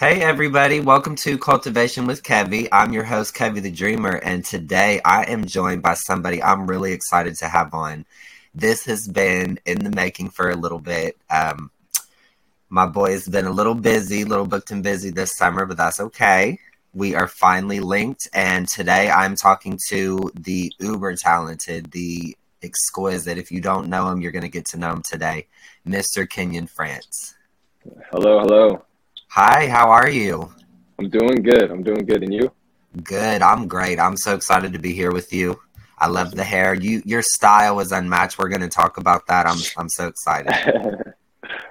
Hey, everybody. Welcome to Kultivation with Kevie. I'm your host, Kevie the Dreamer, and today I am joined by somebody I'm really excited to have on. This has been in the making for a little bit. Um, my boy has been a little busy, a little booked and busy this summer, but that's okay. We are finally linked, and today I'm talking to the uber talented, the exquisite. If you don't know him, you're going to get to know him today, Mr. Kenyon France. Hello, hello. Hi, how are you? I'm doing good. I'm doing good. And you? Good. I'm great. I'm so excited to be here with you. I love the hair. You your style is unmatched. We're going to talk about that. I'm I'm so excited.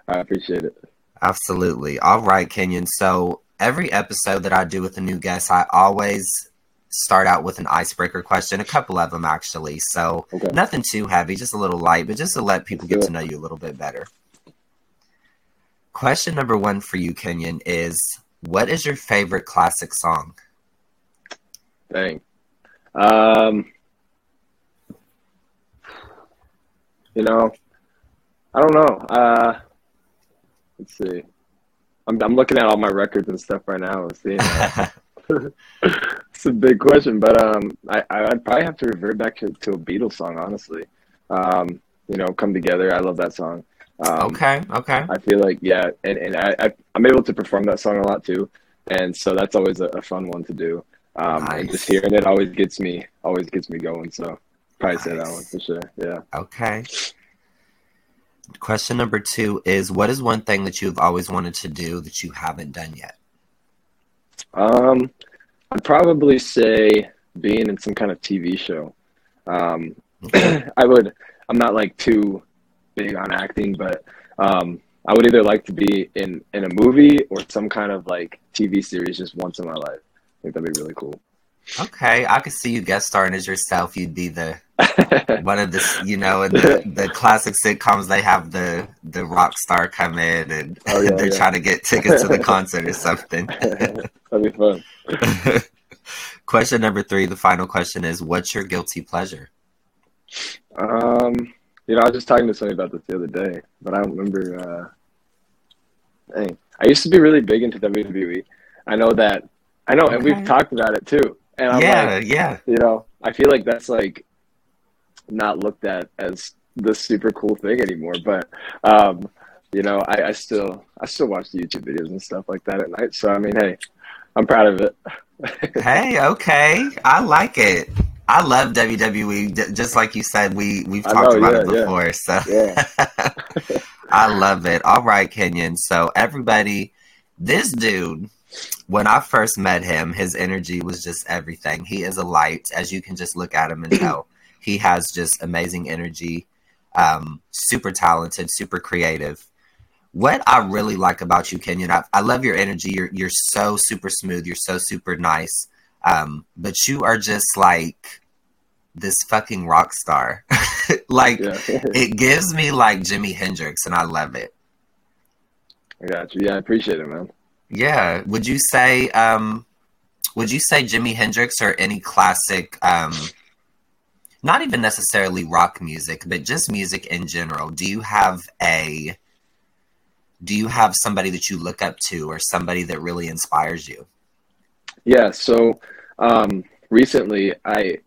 I appreciate it. Absolutely. All right, Kenyon. So, every episode that I do with a new guest, I always start out with an icebreaker question, a couple of them actually. So, okay. nothing too heavy, just a little light, but just to let people get to know you a little bit better. Question number one for you, Kenyon, is what is your favorite classic song? Dang. Um, you know, I don't know. Uh, let's see. I'm, I'm looking at all my records and stuff right now and seeing. it's a big question, but um, I I'd probably have to revert back to, to a Beatles song, honestly. Um, you know, "Come Together." I love that song. Um, okay, okay. I feel like yeah, and, and I, I am able to perform that song a lot too, and so that's always a, a fun one to do. Um, nice. and just hearing it always gets me always gets me going. So probably nice. say that one for sure. Yeah. Okay. Question number two is: What is one thing that you've always wanted to do that you haven't done yet? Um, I'd probably say being in some kind of TV show. Um. I would. I'm not like too big on acting, but um, I would either like to be in in a movie or some kind of like TV series just once in my life. I think that'd be really cool. Okay, I could see you guest starring as yourself. You'd be the one of the you know in the, the classic sitcoms. They have the the rock star come in and oh, yeah, they're yeah. trying to get tickets to the concert or something. That'd be fun. question number three. The final question is: What's your guilty pleasure? Um, you know, I was just talking to somebody about this the other day, but I don't remember. Uh, dang, I used to be really big into WWE. I know that. I know, okay. and we've talked about it too. And I'm yeah, like, yeah. You know, I feel like that's like not looked at as the super cool thing anymore. But um, you know, I, I still I still watch the YouTube videos and stuff like that at night. So I mean, hey, I'm proud of it. hey, okay, I like it. I love WWE. Just like you said, we we've talked know, about yeah, it before. Yeah. So yeah. I love it. All right, Kenyon. So everybody, this dude, when I first met him, his energy was just everything. He is a light, as you can just look at him and tell. he has just amazing energy. Um, super talented, super creative. What I really like about you, Kenyon, I, I love your energy. You're you're so super smooth. You're so super nice. Um, but you are just like this fucking rock star. like it gives me like Jimi Hendrix and I love it. I got you. Yeah, I appreciate it, man. Yeah. Would you say um would you say Jimi Hendrix or any classic um not even necessarily rock music, but just music in general? Do you have a do you have somebody that you look up to or somebody that really inspires you? Yeah, so um, recently I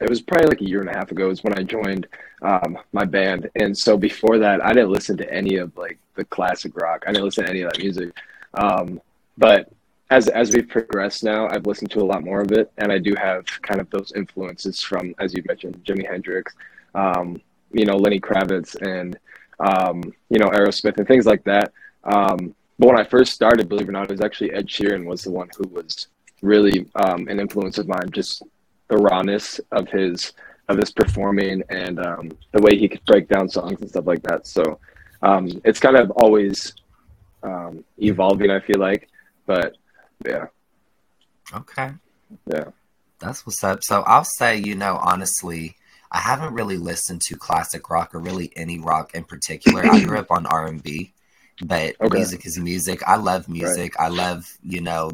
it was probably like a year and a half ago is when I joined um, my band, and so before that I didn't listen to any of like the classic rock. I didn't listen to any of that music, um, but as as we've progressed now, I've listened to a lot more of it, and I do have kind of those influences from, as you mentioned, Jimi Hendrix, um, you know, Lenny Kravitz, and um, you know, Aerosmith, and things like that. Um, but when I first started, believe it or not, it was actually Ed Sheeran was the one who was really um, an influence of mine. Just the rawness of his of his performing and um, the way he could break down songs and stuff like that. So um, it's kind of always um, evolving. I feel like, but yeah. Okay. Yeah. That's what's up. So I'll say, you know, honestly, I haven't really listened to classic rock or really any rock in particular. I grew up on R and B, but okay. music is music. I love music. Right. I love, you know,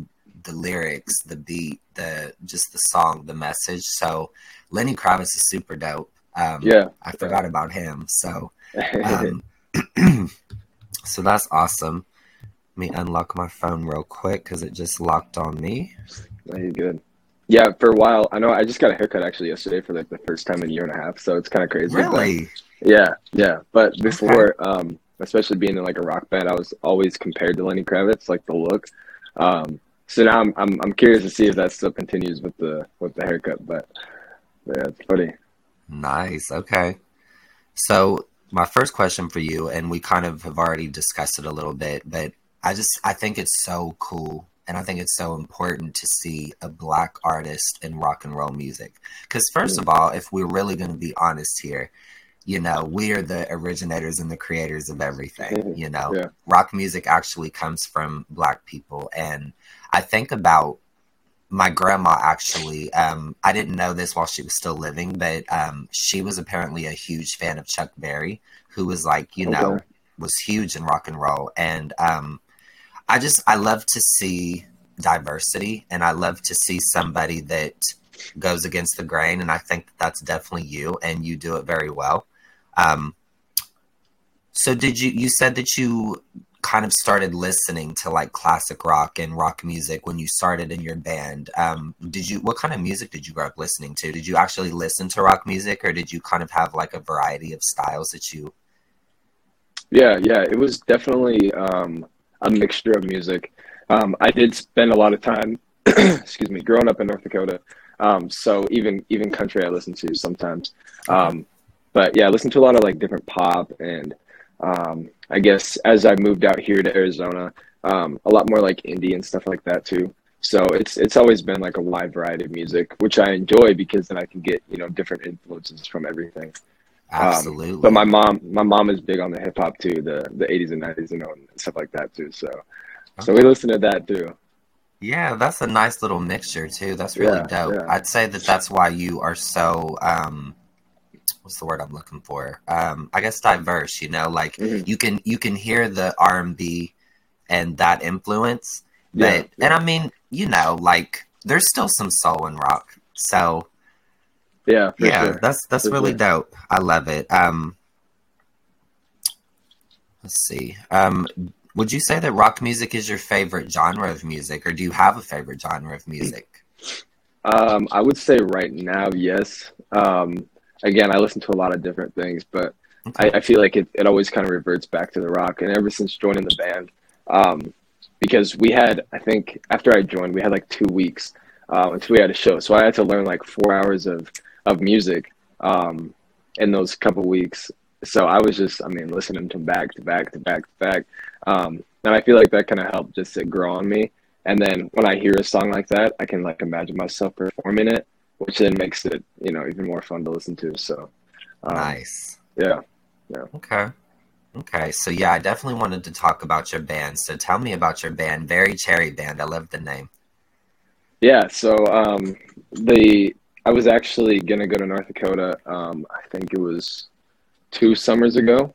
the lyrics, the beat, the just the song, the message. So Lenny Kravitz is super dope. Um, yeah, I forgot about him. So, um, so that's awesome. Let me unlock my phone real quick because it just locked on me. No, you good. Yeah, for a while. I know I just got a haircut actually yesterday for like the first time in a year and a half, so it's kind of crazy. Really? But, yeah, yeah. But before, okay. um, especially being in like a rock band, I was always compared to Lenny Kravitz, like the look. Um, so now I'm, I'm I'm curious to see if that still continues with the with the haircut. But yeah, it's funny. Nice. Okay. So my first question for you, and we kind of have already discussed it a little bit, but I just I think it's so cool and I think it's so important to see a black artist in rock and roll music. Because first hmm. of all, if we're really going to be honest here, you know, we are the originators and the creators of everything. Mm-hmm. You know, yeah. rock music actually comes from black people, and I think about my grandma actually um, i didn't know this while she was still living but um, she was apparently a huge fan of chuck berry who was like you okay. know was huge in rock and roll and um, I just I love to see diversity and I love to see somebody that goes against the grain and I think that's definitely you and you do it very well. Um, so did you you said that you kind of started listening to like classic rock and rock music when you started in your band. Um, did you what kind of music did you grow up listening to? Did you actually listen to rock music or did you kind of have like a variety of styles that you Yeah, yeah, it was definitely um a mixture of music. Um, I did spend a lot of time, excuse me, growing up in North Dakota. Um, so even even country I listen to sometimes. Um, but yeah, I listen to a lot of like different pop and um, I guess as I moved out here to Arizona, um, a lot more like indie and stuff like that too. So it's it's always been like a wide variety of music, which I enjoy because then I can get you know different influences from everything. Um, Absolutely. Um, but my mom, my mom is big on the hip hop too, the the eighties and nineties, you know, and stuff like that too. So, okay. so we listen to that too. Yeah, that's a nice little mixture too. That's really yeah, dope. Yeah. I'd say that that's why you are so um, what's the word I'm looking for? Um, I guess diverse. You know, like mm-hmm. you can you can hear the R and B and that influence, but yeah, and I mean, you know, like there's still some soul and rock. So yeah, yeah, sure. that's that's for really sure. dope. I love it. Um, let's see. Um, would you say that rock music is your favorite genre of music, or do you have a favorite genre of music? Um, I would say right now, yes. Um, again, I listen to a lot of different things, but okay. I, I, feel like it, it always kind of reverts back to the rock. And ever since joining the band, um, because we had, I think after I joined, we had like two weeks uh, until we had a show. So I had to learn like four hours of of music um, in those couple weeks. So I was just, I mean, listening to back to back to back to back. Um, and I feel like that kind of helped just to grow on me. And then when I hear a song like that, I can like imagine myself performing it, which then makes it, you know, even more fun to listen to. So um, nice. Yeah. Yeah. Okay. Okay. So yeah, I definitely wanted to talk about your band. So tell me about your band, Very Cherry Band. I love the name. Yeah. So um, the I was actually gonna go to North Dakota. Um, I think it was two summers ago,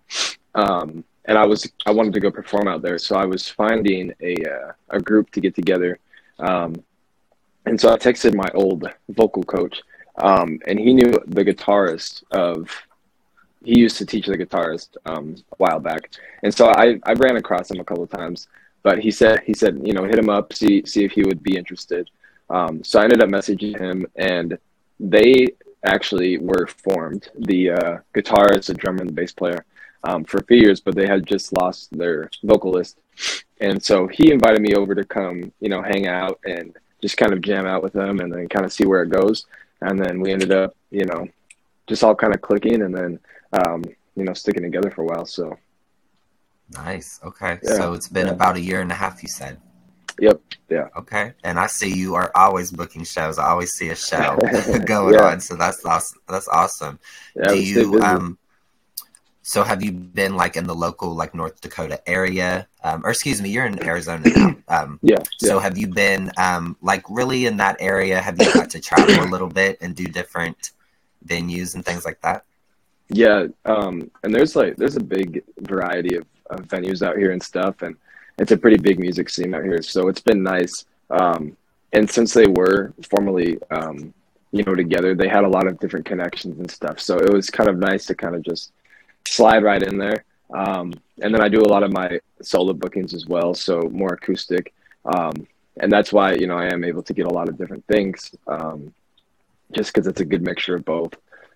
um, and I was I wanted to go perform out there. So I was finding a uh, a group to get together, um, and so I texted my old vocal coach, um, and he knew the guitarist of. He used to teach the guitarist um, a while back, and so I, I ran across him a couple of times. But he said he said you know hit him up see see if he would be interested. Um, so I ended up messaging him, and they actually were formed. The uh, guitarist, the drummer, and the bass player um, for a few years, but they had just lost their vocalist, and so he invited me over to come, you know, hang out and just kind of jam out with them, and then kind of see where it goes. And then we ended up, you know, just all kind of clicking, and then um, you know, sticking together for a while. So nice. Okay, yeah. so it's been yeah. about a year and a half. You said. Yep. Yeah. Okay. And I see you are always booking shows. I always see a show going yeah. on. So that's awesome. That's awesome. Yeah, Do you um so have you been like in the local like North Dakota area? Um, or excuse me, you're in Arizona now. Um, yeah, yeah. So have you been um, like really in that area? Have you got to travel a little bit and do different venues and things like that? Yeah, um, and there's like there's a big variety of, of venues out here and stuff, and it's a pretty big music scene out here. So it's been nice. Um, and since they were formerly, um, you know, together, they had a lot of different connections and stuff. So it was kind of nice to kind of just slide right in there. Um, and then I do a lot of my solo bookings as well, so more acoustic. Um, and that's why you know I am able to get a lot of different things, um, just because it's a good mixture of both.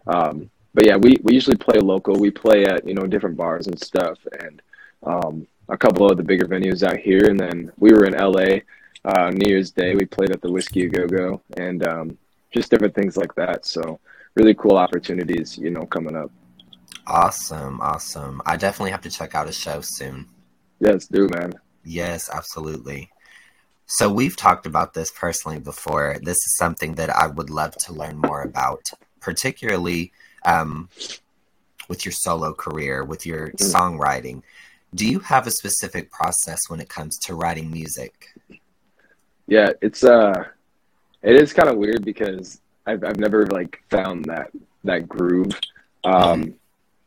Um, but yeah, we, we usually play local. We play at you know different bars and stuff, and um, a couple of the bigger venues out here. And then we were in LA uh, New Year's Day. We played at the Whisky A Go Go, and um, just different things like that. So really cool opportunities, you know, coming up. Awesome, awesome. I definitely have to check out a show soon. Yes, do man. Yes, absolutely. So we've talked about this personally before. This is something that I would love to learn more about, particularly um, with your solo career, with your mm. songwriting. Do you have a specific process when it comes to writing music? Yeah, it's uh, it is kind of weird because I've I've never like found that that groove, um, mm.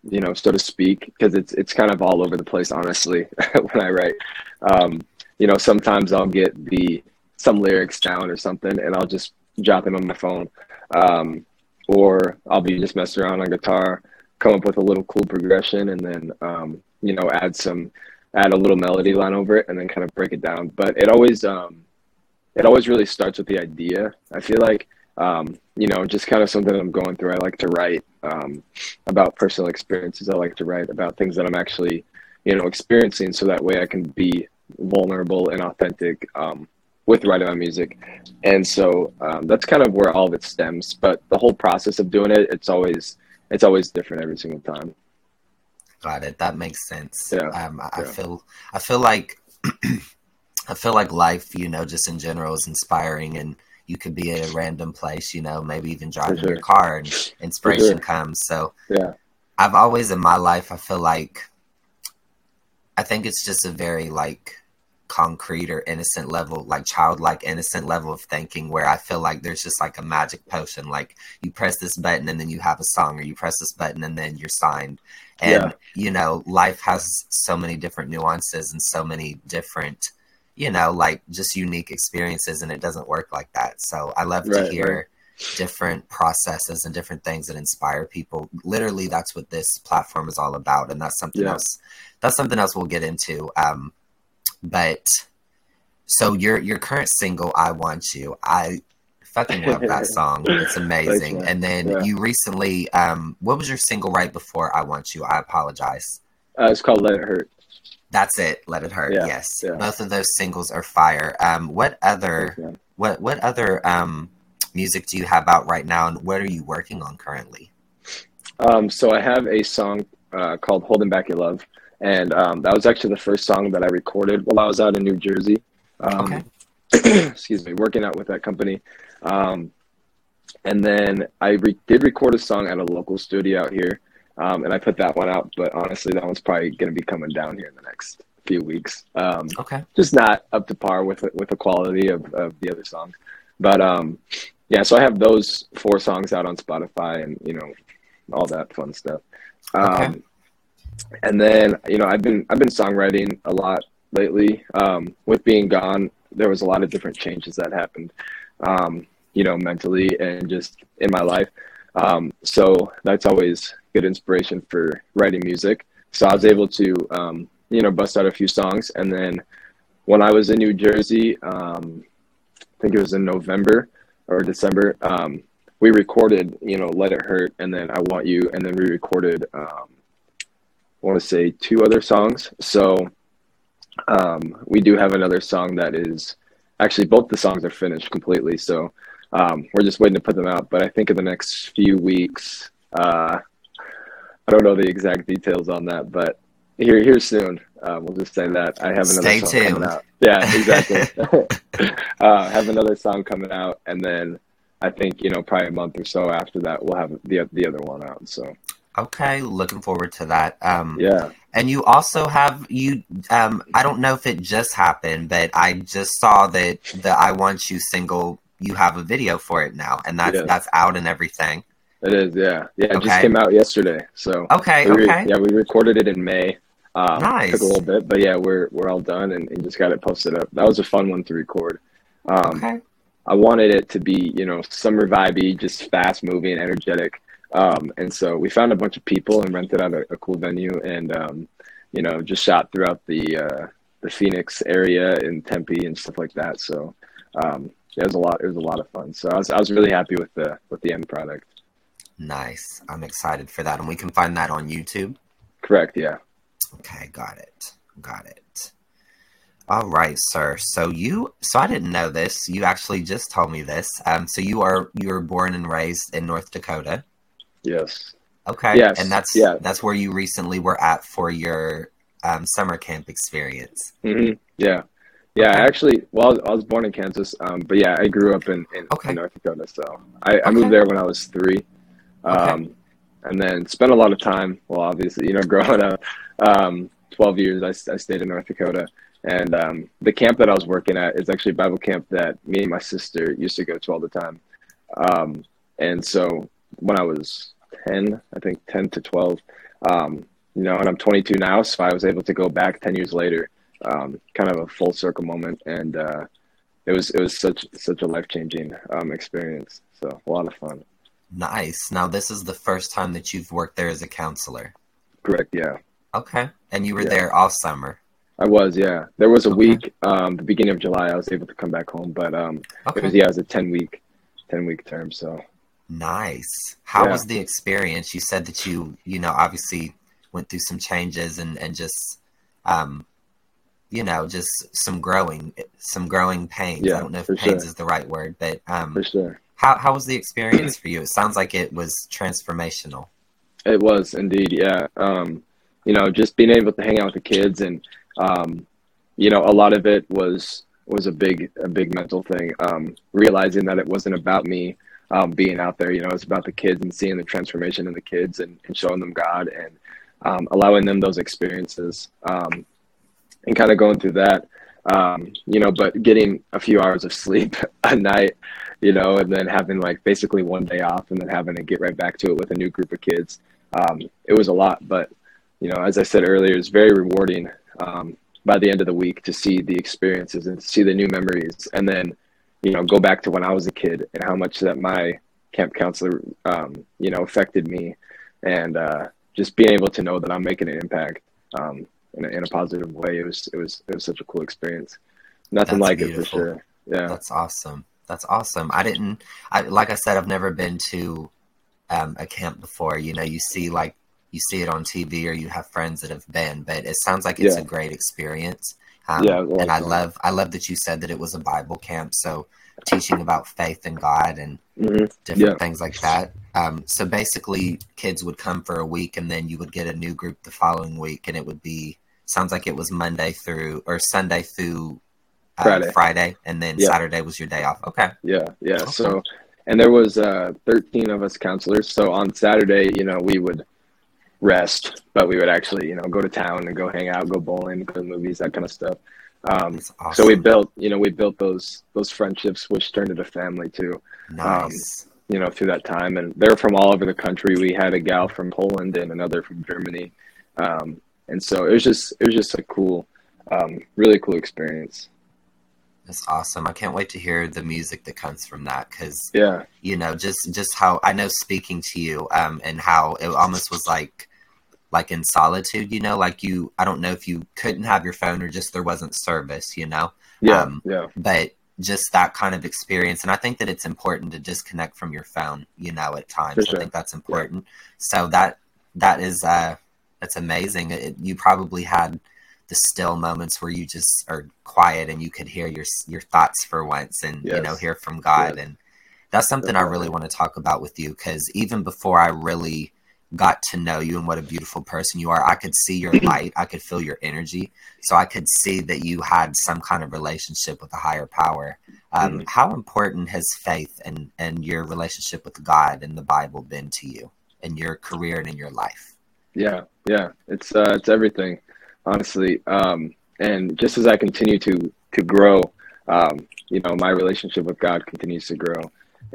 You know, so to speak, because it's it's kind of all over the place. Honestly, when I write, um, you know, sometimes I'll get the some lyrics down or something, and I'll just jot them on my phone, um, or I'll be just messing around on guitar, come up with a little cool progression, and then um, you know add some add a little melody line over it, and then kind of break it down. But it always um, it always really starts with the idea. I feel like um, you know, just kind of something I'm going through. I like to write um, about personal experiences. I like to write about things that I'm actually, you know, experiencing, so that way I can be vulnerable and authentic um, with writing my music. And so um, that's kind of where all of it stems. But the whole process of doing it, it's always it's always different every single time. Got it. That makes sense. Yeah. Um, I, yeah. I feel I feel like I feel like life, you know, just in general is inspiring and you could be at a random place, you know, maybe even driving sure. your car and inspiration sure. comes. So yeah. I've always in my life I feel like I think it's just a very like concrete or innocent level, like childlike innocent level of thinking where I feel like there's just like a magic potion. Like you press this button and then you have a song, or you press this button and then you're signed. And yeah. you know, life has so many different nuances and so many different, you know, like just unique experiences, and it doesn't work like that. So I love right, to hear. Right different processes and different things that inspire people. Literally, that's what this platform is all about, and that's something yeah. else. That's something else we'll get into. Um, but so your your current single, "I Want You," I fucking love that song. It's amazing. and then yeah. you recently, um, what was your single right before "I Want You"? I apologize. Uh, it's called "Let It Hurt." That's it. Let it hurt. Yeah, yes, yeah. both of those singles are fire. Um, what other what what other um music do you have out right now, and what are you working on currently? Um, so I have a song uh, called "Holding Back Your Love." and um, that was actually the first song that I recorded while I was out in New Jersey. Um, okay. excuse me, working out with that company. Um, and then I re- did record a song at a local studio out here, um, and I put that one out. But honestly, that one's probably going to be coming down here in the next few weeks. Um, okay. Just not up to par with with the quality of, of the other songs, but um, yeah. So I have those four songs out on Spotify, and you know, all that fun stuff. Okay. Um, and then you know I've been I've been songwriting a lot lately. Um, with being gone, there was a lot of different changes that happened, um, you know, mentally and just in my life. Um, so that's always good inspiration for writing music. So I was able to, um, you know, bust out a few songs. And then when I was in New Jersey, um, I think it was in November or December, um, we recorded, you know, Let It Hurt and then I Want You. And then we recorded um, I want to say two other songs. So um, we do have another song that is actually both the songs are finished completely. So um, we're just waiting to put them out. But I think in the next few weeks, uh, I don't know the exact details on that, but here here soon. Uh, we'll just say that I have another Stay song tuned. coming out. Yeah, exactly. uh, have another song coming out, and then I think you know probably a month or so after that we'll have the the other one out. So Okay, looking forward to that. Um, yeah. And you also have you. Um, I don't know if it just happened, but I just saw that the "I Want You" single. You have a video for it now, and that's that's out and everything. It is, yeah, yeah. It okay. just came out yesterday. So okay, we okay. Yeah, we recorded it in May. Um, nice. Took a little bit, but yeah, we're we're all done and, and, just got it posted up. That was a fun one to record. Um, okay. I wanted it to be, you know, summer vibey, just fast moving, energetic. Um, and so we found a bunch of people and rented out a, a cool venue. And um, you know, just shot throughout the uh, the Phoenix area in Tempe and stuff like that. So um, it was a lot. It was a lot of fun. So I was I was really happy with the with the end product. Nice. I'm excited for that, and we can find that on YouTube. Correct. Yeah. Okay. Got it. Got it. All right, sir. So you, so I didn't know this. You actually just told me this. Um, so you are you were born and raised in North Dakota. Yes. Okay. Yes. And that's yeah. that's where you recently were at for your um, summer camp experience. Mm-hmm. Yeah. Yeah, okay. actually, well, I was born in Kansas, um, but yeah, I grew up in, in, okay. in North Dakota. So I, okay. I, moved there when I was three, um, and then spent a lot of time. Well, obviously, you know, growing up, um, twelve years, I, I stayed in North Dakota, and um, the camp that I was working at is actually a Bible camp that me and my sister used to go to all the time. Um, and so when I was 10, I think 10 to 12, um, you know, and I'm 22 now, so I was able to go back 10 years later, um, kind of a full circle moment. And uh, it was it was such such a life changing um, experience. So a lot of fun. Nice. Now this is the first time that you've worked there as a counselor. Correct. Yeah. Okay. And you were yeah. there all summer. I was, yeah. There was a okay. week, um, the beginning of July, I was able to come back home, but um, okay. it was yeah, it was a ten week, ten week term. So nice. How yeah. was the experience? You said that you, you know, obviously went through some changes and and just, um, you know, just some growing, some growing pains. Yeah, I don't know if pains sure. is the right word, but um, for sure. How how was the experience for you? It sounds like it was transformational. It was indeed, yeah. Um, you know, just being able to hang out with the kids and um, you know, a lot of it was was a big a big mental thing. Um, realizing that it wasn't about me um, being out there. You know, it's about the kids and seeing the transformation in the kids and, and showing them God and um, allowing them those experiences um, and kind of going through that. Um, you know, but getting a few hours of sleep a night, you know, and then having like basically one day off and then having to get right back to it with a new group of kids. Um, it was a lot, but you know, as I said earlier, it's very rewarding um, by the end of the week to see the experiences and see the new memories, and then you know go back to when I was a kid and how much that my camp counselor um, you know affected me, and uh, just being able to know that I'm making an impact um, in, a, in a positive way. It was it was it was such a cool experience. Nothing That's like beautiful. it for sure. Yeah, That's awesome. That's awesome. I didn't. I like I said, I've never been to um, a camp before. You know, you see like you see it on TV or you have friends that have been, but it sounds like it's yeah. a great experience. Um, yeah, well, and I love I love that you said that it was a Bible camp, so teaching about faith and God and mm-hmm. different yeah. things like that. Um, so basically, kids would come for a week, and then you would get a new group the following week, and it would be sounds like it was Monday through or Sunday through uh, Friday. Friday, and then yeah. Saturday was your day off. Okay. Yeah, yeah. So, and there was uh, thirteen of us counselors. So on Saturday, you know, we would rest, but we would actually, you know, go to town and go hang out, go bowling, go to movies, that kind of stuff. Um, awesome. So we built, you know, we built those those friendships, which turned into family too. Um, nice. Um, you know, through that time, and they're from all over the country. We had a gal from Poland and another from Germany, um, and so it was just it was just a cool, um, really cool experience. That's awesome. I can't wait to hear the music that comes from that because yeah, you know, just just how I know speaking to you, um, and how it almost was like like in solitude, you know, like you, I don't know if you couldn't have your phone or just there wasn't service, you know? Yeah. Um, yeah. But just that kind of experience. And I think that it's important to disconnect from your phone, you know, at times. Sure. I think that's important. Yeah. So that, that is, uh, that's amazing. It, you probably had the still moments where you just are quiet and you could hear your, your thoughts for once and, yes. you know, hear from God. Yes. And that's something I really want to talk about with you. Cause even before I really, got to know you and what a beautiful person you are. I could see your light, I could feel your energy. So I could see that you had some kind of relationship with a higher power. Um, mm-hmm. How important has faith and, and your relationship with God and the Bible been to you in your career and in your life? Yeah, yeah, it's uh, it's everything, honestly. Um, and just as I continue to to grow, um, you know, my relationship with God continues to grow.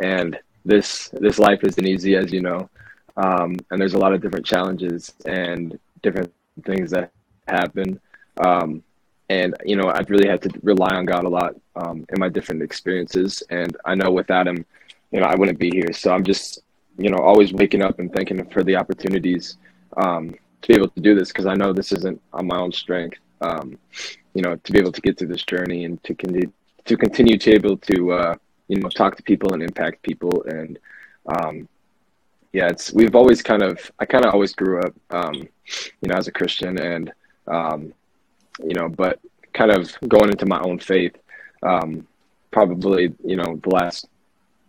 And this this life isn't easy, as you know. Um, and there's a lot of different challenges and different things that happen. Um, and you know, I've really had to rely on God a lot um, in my different experiences. And I know without Him, you know, I wouldn't be here. So I'm just, you know, always waking up and thanking Him for the opportunities um, to be able to do this because I know this isn't on my own strength. Um, you know, to be able to get through this journey and to continue to continue to able to uh, you know talk to people and impact people and um, yeah, it's we've always kind of I kind of always grew up um, you know as a Christian and um, you know but kind of going into my own faith um, probably you know the last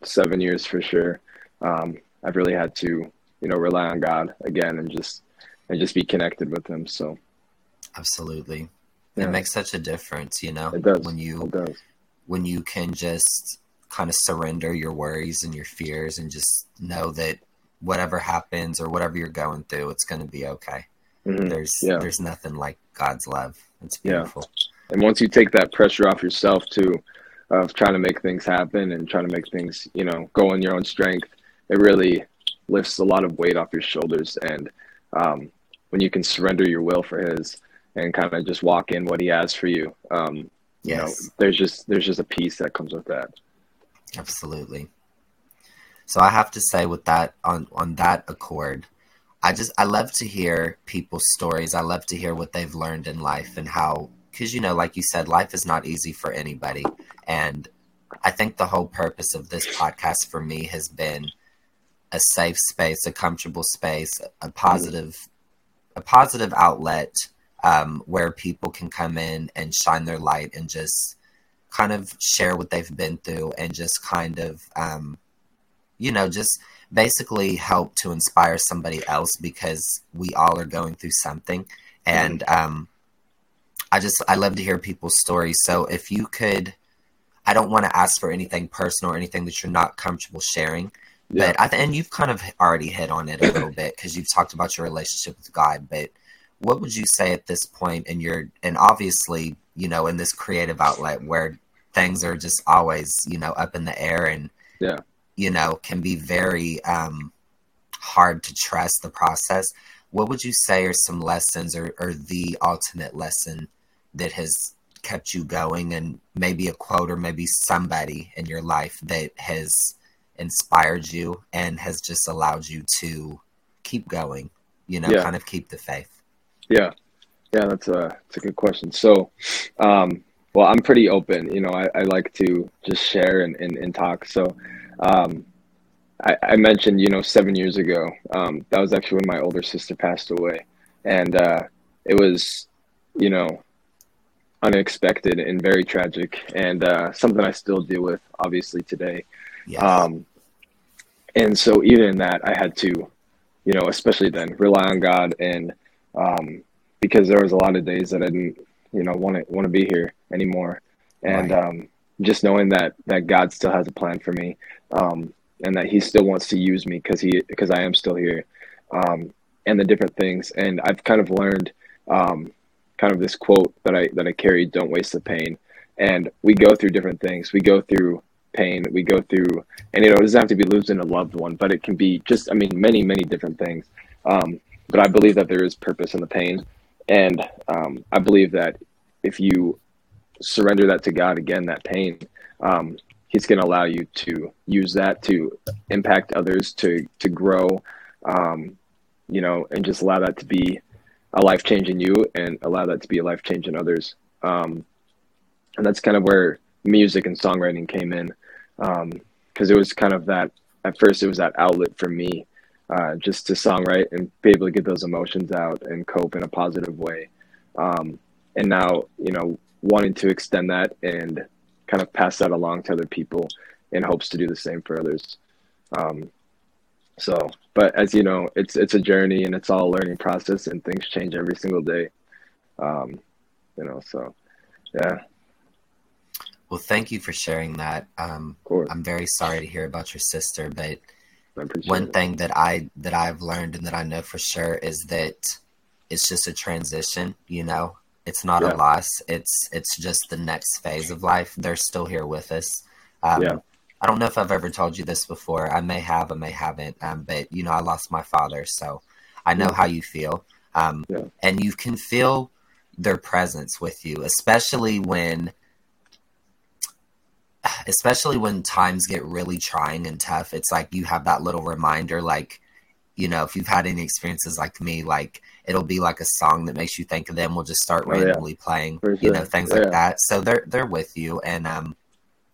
seven years for sure um, I've really had to you know rely on God again and just and just be connected with Him. So absolutely, yeah. it makes such a difference. You know, it does when you it does. when you can just kind of surrender your worries and your fears and just know that whatever happens or whatever you're going through, it's going to be okay. Mm-hmm. There's yeah. there's nothing like God's love. It's beautiful. Yeah. And once you take that pressure off yourself too, of trying to make things happen and trying to make things, you know, go in your own strength, it really lifts a lot of weight off your shoulders. And um, when you can surrender your will for His and kind of just walk in what He has for you, um, yes. you know, there's just there's just a peace that comes with that. Absolutely. So I have to say, with that on on that accord, I just I love to hear people's stories. I love to hear what they've learned in life and how because you know, like you said, life is not easy for anybody, and I think the whole purpose of this podcast for me has been a safe space, a comfortable space, a positive, a positive outlet um, where people can come in and shine their light and just kind of share what they've been through and just kind of, um, you know, just basically help to inspire somebody else because we all are going through something. And um, I just, I love to hear people's stories. So if you could, I don't want to ask for anything personal or anything that you're not comfortable sharing. Yeah. But I th- and you've kind of already hit on it a little bit because you've talked about your relationship with God. But what would you say at this point in your and obviously you know in this creative outlet where things are just always you know up in the air and yeah you know can be very um, hard to trust the process. What would you say are some lessons or, or the ultimate lesson that has kept you going and maybe a quote or maybe somebody in your life that has inspired you and has just allowed you to keep going, you know, yeah. kind of keep the faith? Yeah. Yeah, that's a, that's a good question. So, um, well, I'm pretty open, you know, I, I like to just share and, and, and talk. So, um, I, I, mentioned, you know, seven years ago, um, that was actually when my older sister passed away. And, uh, it was, you know, unexpected and very tragic and, uh, something I still deal with obviously today. Yes. Um, and so even in that, I had to, you know, especially then rely on God and um, because there was a lot of days that I didn't, you know, want to want to be here anymore, and right. um, just knowing that that God still has a plan for me, um, and that He still wants to use me because He because I am still here, um, and the different things, and I've kind of learned um, kind of this quote that I that I carry: "Don't waste the pain." And we go through different things. We go through pain that we go through. And you know it doesn't have to be losing a loved one but it can be just i mean many many different things. Um, but i believe that there is purpose in the pain. And um, i believe that if you surrender that to god again that pain um, he's going to allow you to use that to impact others to to grow um, you know and just allow that to be a life change in you and allow that to be a life change in others. Um, and that's kind of where music and songwriting came in because um, it was kind of that at first it was that outlet for me uh, just to songwrite and be able to get those emotions out and cope in a positive way. Um, and now you know wanting to extend that and kind of pass that along to other people in hopes to do the same for others. Um, so but as you know it's it's a journey and it's all a learning process and things change every single day. Um, you know so yeah well, thank you for sharing that. Um, I'm very sorry to hear about your sister, but one thing that I that I've learned and that I know for sure is that it's just a transition. You know, it's not yeah. a loss. It's it's just the next phase of life. They're still here with us. Um, yeah. I don't know if I've ever told you this before. I may have, I may haven't. Um, but you know, I lost my father, so I know yeah. how you feel. Um, yeah. and you can feel their presence with you, especially when especially when times get really trying and tough, it's like you have that little reminder like you know, if you've had any experiences like me, like it'll be like a song that makes you think of them. We'll just start randomly oh, yeah. playing, sure. you know, things yeah. like that. So they're they're with you, and um,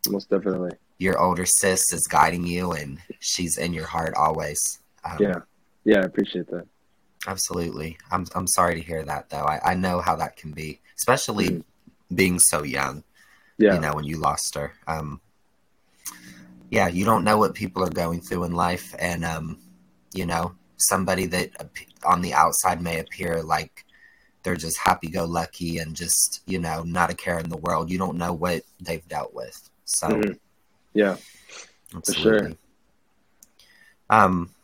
most definitely, your older sis is guiding you, and she's in your heart always. Um, yeah, yeah, I appreciate that. Absolutely, I'm I'm sorry to hear that though. I I know how that can be, especially mm-hmm. being so young. Yeah, you know, when you lost her. Um, yeah, you don't know what people are going through in life, and um, you know, somebody that on the outside may appear like they're just happy-go-lucky and just you know not a care in the world. You don't know what they've dealt with. So, mm-hmm. yeah, absolutely. for sure. Um,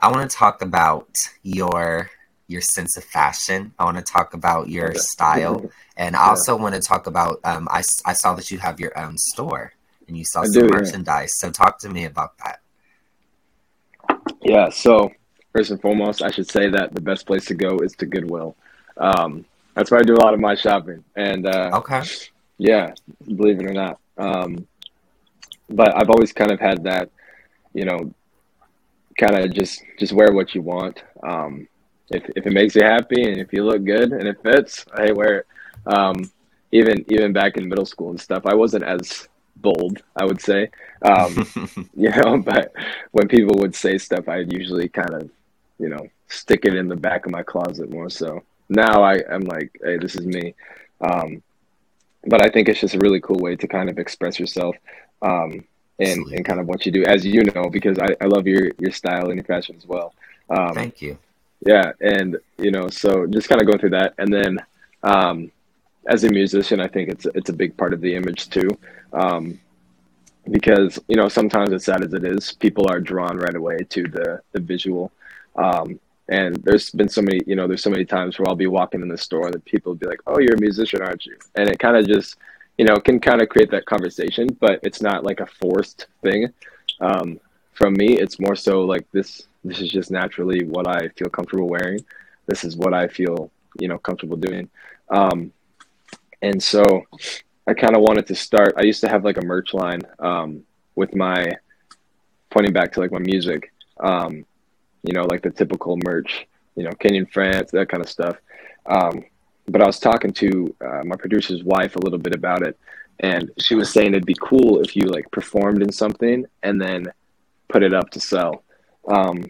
I want to talk about your your sense of fashion. I want to talk about your okay. style, and I also want to talk about. Um, I I saw that you have your own store and you saw I some do, merchandise. Yeah. So talk to me about that. Yeah. So first and foremost, I should say that the best place to go is to Goodwill. Um, that's where I do a lot of my shopping. And uh, okay, yeah, believe it or not. Um, but I've always kind of had that, you know, kind of just just wear what you want. Um, if if it makes you happy and if you look good and it fits, I wear it. Um, even even back in middle school and stuff, I wasn't as bold, I would say. Um, you know, but when people would say stuff, I'd usually kind of, you know, stick it in the back of my closet more so. Now I, I'm like, hey, this is me. Um, but I think it's just a really cool way to kind of express yourself um, and, and kind of what you do, as you know, because I, I love your, your style and your fashion as well. Um, Thank you. Yeah. And, you know, so just kind of going through that. And then, um, as a musician, I think it's it's a big part of the image too, um, because you know sometimes as sad as it is, people are drawn right away to the the visual, um, and there's been so many you know there's so many times where I'll be walking in the store that people will be like, "Oh, you're a musician, aren't you?" And it kind of just you know can kind of create that conversation, but it's not like a forced thing. Um, from me, it's more so like this. This is just naturally what I feel comfortable wearing. This is what I feel you know comfortable doing. Um, and so I kind of wanted to start. I used to have like a merch line um, with my pointing back to like my music, um, you know, like the typical merch, you know, Kenyon France, that kind of stuff. Um, but I was talking to uh, my producer's wife a little bit about it, and she was saying it'd be cool if you like performed in something and then put it up to sell. Um,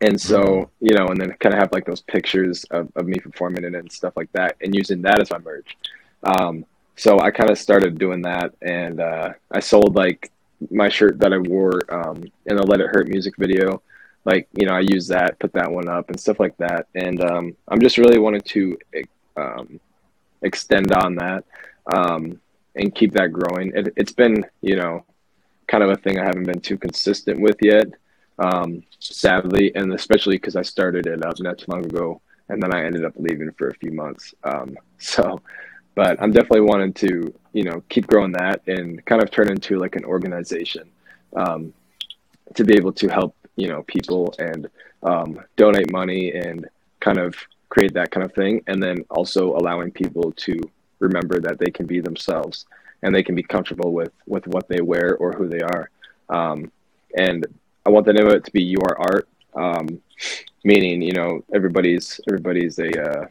and so, you know, and then kind of have like those pictures of, of me performing it and stuff like that and using that as my merch. Um, so I kind of started doing that and uh, I sold like my shirt that I wore um, in the Let It Hurt music video. Like, you know, I used that, put that one up and stuff like that. And um, I'm just really wanting to um, extend on that um, and keep that growing. It, it's been, you know, kind of a thing I haven't been too consistent with yet um, sadly, and especially because I started it up not too long ago, and then I ended up leaving for a few months. Um, so, but I'm definitely wanting to, you know, keep growing that and kind of turn into like an organization um, to be able to help, you know, people and um, donate money and kind of create that kind of thing, and then also allowing people to remember that they can be themselves and they can be comfortable with with what they wear or who they are. Um, and I want the name of it to be your art, um, meaning you know everybody's everybody's a uh,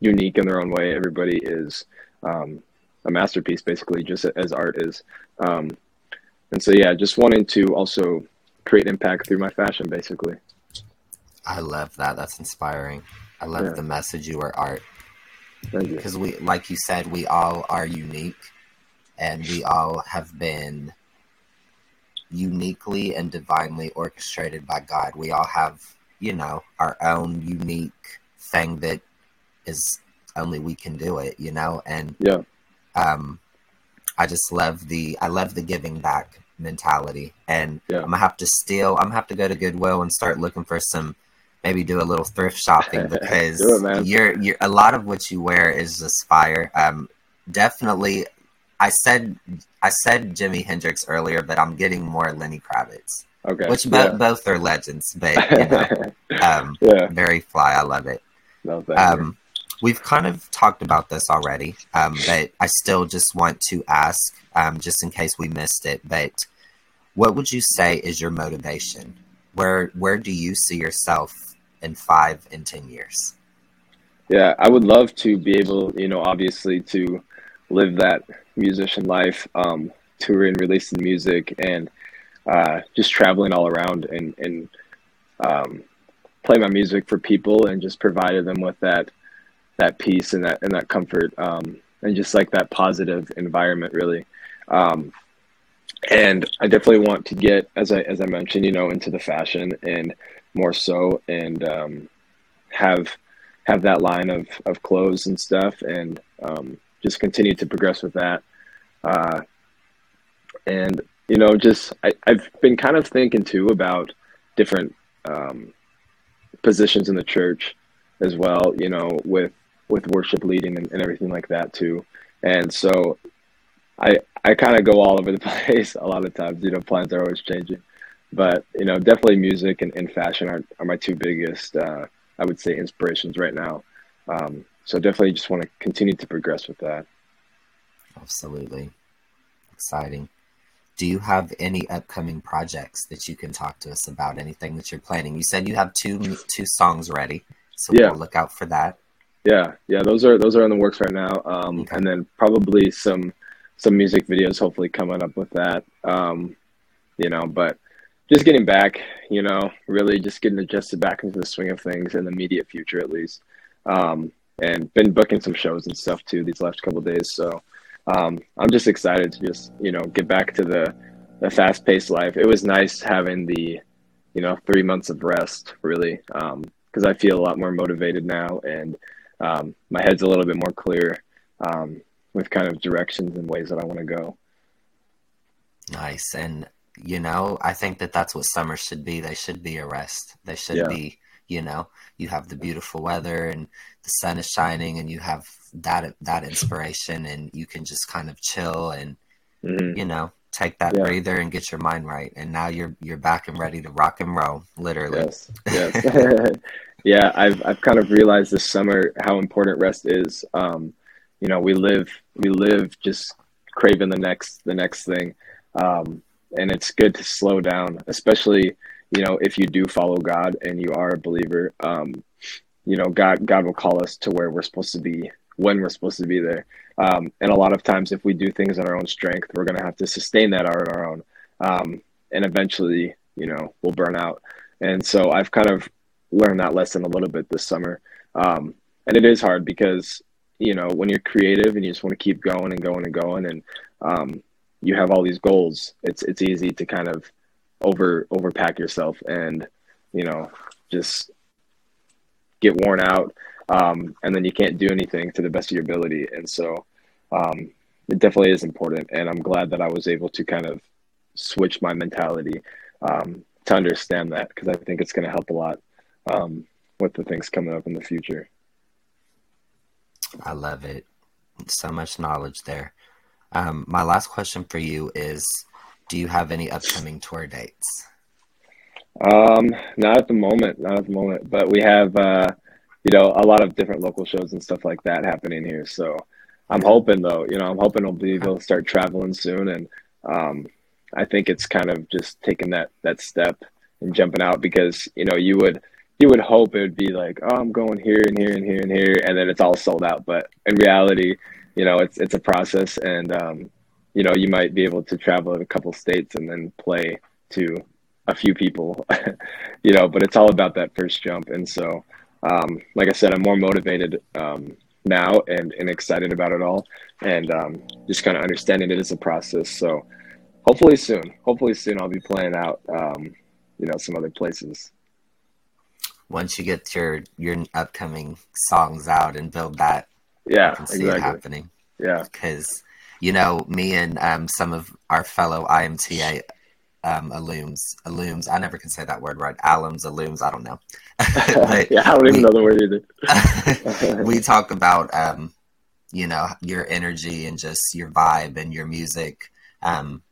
unique in their own way. Everybody is um, a masterpiece, basically, just as art is. Um, and so, yeah, just wanting to also create impact through my fashion, basically. I love that. That's inspiring. I love yeah. the message you are art. Because we, like you said, we all are unique, and we all have been uniquely and divinely orchestrated by God. We all have, you know, our own unique thing that is only we can do it, you know? And yeah. Um I just love the I love the giving back mentality. And yeah. I'm gonna have to steal I'm gonna have to go to Goodwill and start looking for some maybe do a little thrift shopping because it, you're you're a lot of what you wear is just fire. Um definitely I said I said Jimi Hendrix earlier, but I'm getting more Lenny Kravitz. Okay. Which yeah. both are legends, but you know, um, yeah. very fly. I love it. No, um, we've kind of talked about this already, um, but I still just want to ask, um, just in case we missed it. But what would you say is your motivation where where do you see yourself in five and ten years? Yeah, I would love to be able, you know, obviously to live that musician life, um, touring, releasing music, and uh, just traveling all around and and um, play my music for people and just provided them with that that peace and that and that comfort um, and just like that positive environment really. Um, and I definitely want to get, as I as I mentioned, you know, into the fashion and more so, and um, have have that line of of clothes and stuff, and um, just continue to progress with that. Uh, and you know, just I, I've been kind of thinking too about different um, positions in the church as well. You know, with with worship leading and, and everything like that too. And so I I kind of go all over the place a lot of times. You know, plans are always changing, but you know, definitely music and, and fashion are, are my two biggest, uh, I would say, inspirations right now. Um, so definitely just want to continue to progress with that. Absolutely, exciting. Do you have any upcoming projects that you can talk to us about? Anything that you're planning? You said you have two two songs ready, so yeah. we'll look out for that. Yeah, yeah, those are those are in the works right now, um, okay. and then probably some some music videos hopefully coming up with that. Um, you know, but just getting back, you know, really just getting adjusted back into the swing of things in the immediate future at least. Um, and been booking some shows and stuff too these last couple days. So um, I'm just excited to just you know get back to the the fast paced life. It was nice having the you know three months of rest really because um, I feel a lot more motivated now and um, my head's a little bit more clear um, with kind of directions and ways that I want to go. Nice. And, you know, I think that that's what summer should be. They should be a rest. They should yeah. be, you know, you have the beautiful weather and the sun is shining and you have that, that inspiration and you can just kind of chill and, mm-hmm. you know, take that yeah. breather and get your mind right. And now you're, you're back and ready to rock and roll, literally. Yes. yes. yeah. I've, I've kind of realized this summer how important rest is. Um, you know we live we live just craving the next the next thing um, and it's good to slow down especially you know if you do follow god and you are a believer um, you know god god will call us to where we're supposed to be when we're supposed to be there. Um, and a lot of times if we do things on our own strength we're going to have to sustain that on our own. Um, and eventually you know we'll burn out. And so i've kind of learned that lesson a little bit this summer. Um, and it is hard because you know when you're creative and you just want to keep going and going and going and um, you have all these goals it's it's easy to kind of over overpack yourself and you know just get worn out um, and then you can't do anything to the best of your ability and so um, it definitely is important and i'm glad that i was able to kind of switch my mentality um, to understand that because i think it's going to help a lot um, with the things coming up in the future I love it. So much knowledge there. Um, my last question for you is Do you have any upcoming tour dates? Um, not at the moment, not at the moment, but we have, uh, you know, a lot of different local shows and stuff like that happening here. So I'm hoping though, you know, I'm hoping I'll be able to start traveling soon. And, um, I think it's kind of just taking that, that step and jumping out because, you know, you would, you would hope it would be like, oh, I'm going here and here and here and here, and then it's all sold out. But in reality, you know, it's it's a process, and um, you know, you might be able to travel in a couple states and then play to a few people, you know. But it's all about that first jump, and so, um, like I said, I'm more motivated um, now and and excited about it all, and um, just kind of understanding it as a process. So, hopefully soon, hopefully soon, I'll be playing out, um, you know, some other places once you get your your upcoming songs out and build that, yeah, see exactly. it happening. Yeah, because you know me and um, some of our fellow IMTA um, alums, alums. I never can say that word right. Alums, alums. I don't know. yeah, I don't even we, know the word either. we talk about, um, you know, your energy and just your vibe and your music. Um,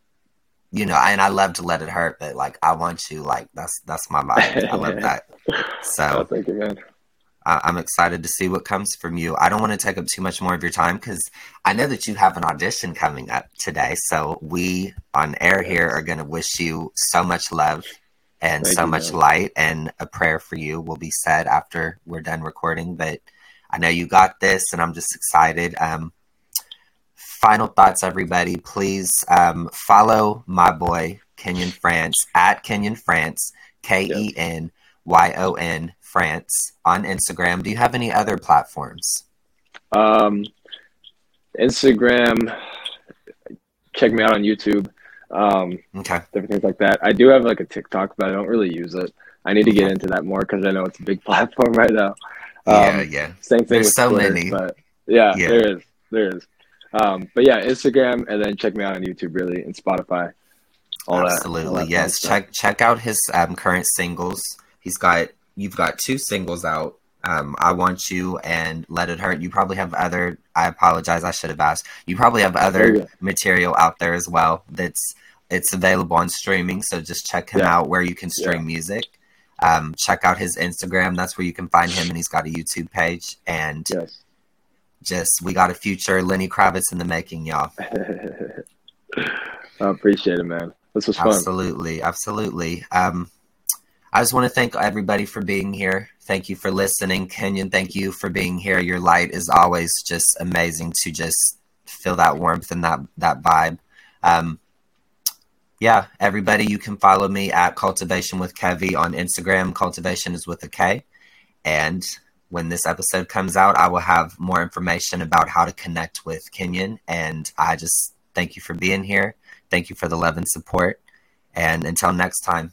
you know, and I love to let it hurt, but like I want you, like that's that's my vibe. I love that. So oh, thank you, man. I, I'm excited to see what comes from you. I don't want to take up too much more of your time because I know that you have an audition coming up today. So we on air here are going to wish you so much love and Thank so you, much man. light. And a prayer for you will be said after we're done recording. But I know you got this, and I'm just excited. Um, final thoughts, everybody. Please um, follow my boy Kenyon France at Kenyon France, K E N Y O N France on Instagram. Do you have any other platforms? Um, Instagram. Check me out on YouTube. Um, okay. Different things like that. I do have like a TikTok, but I don't really use it. I need to get into that more because I know it's a big platform right now. Um, yeah, yeah. Same thing There's with so Twitter, many. but yeah, yeah, there is, there is. Um, but yeah, Instagram, and then check me out on YouTube, really, and Spotify. All Absolutely, that, all that yes. Check check out his um, current singles. He's got you've got two singles out. Um, I want you and let it hurt. You probably have other. I apologize. I should have asked. You probably have other material out there as well. That's it's available on streaming. So just check him yeah. out where you can stream yeah. music. Um, check out his Instagram. That's where you can find him, and he's got a YouTube page. And yes. just we got a future Lenny Kravitz in the making, y'all. I appreciate it, man. This was fun. Absolutely, absolutely. Um, I just want to thank everybody for being here. Thank you for listening, Kenyon. Thank you for being here. Your light is always just amazing to just feel that warmth and that that vibe. Um, yeah, everybody, you can follow me at Kultivation with Kevie on Instagram. Kultivation is with a K. And when this episode comes out, I will have more information about how to connect with Kenyon. And I just thank you for being here. Thank you for the love and support. And until next time,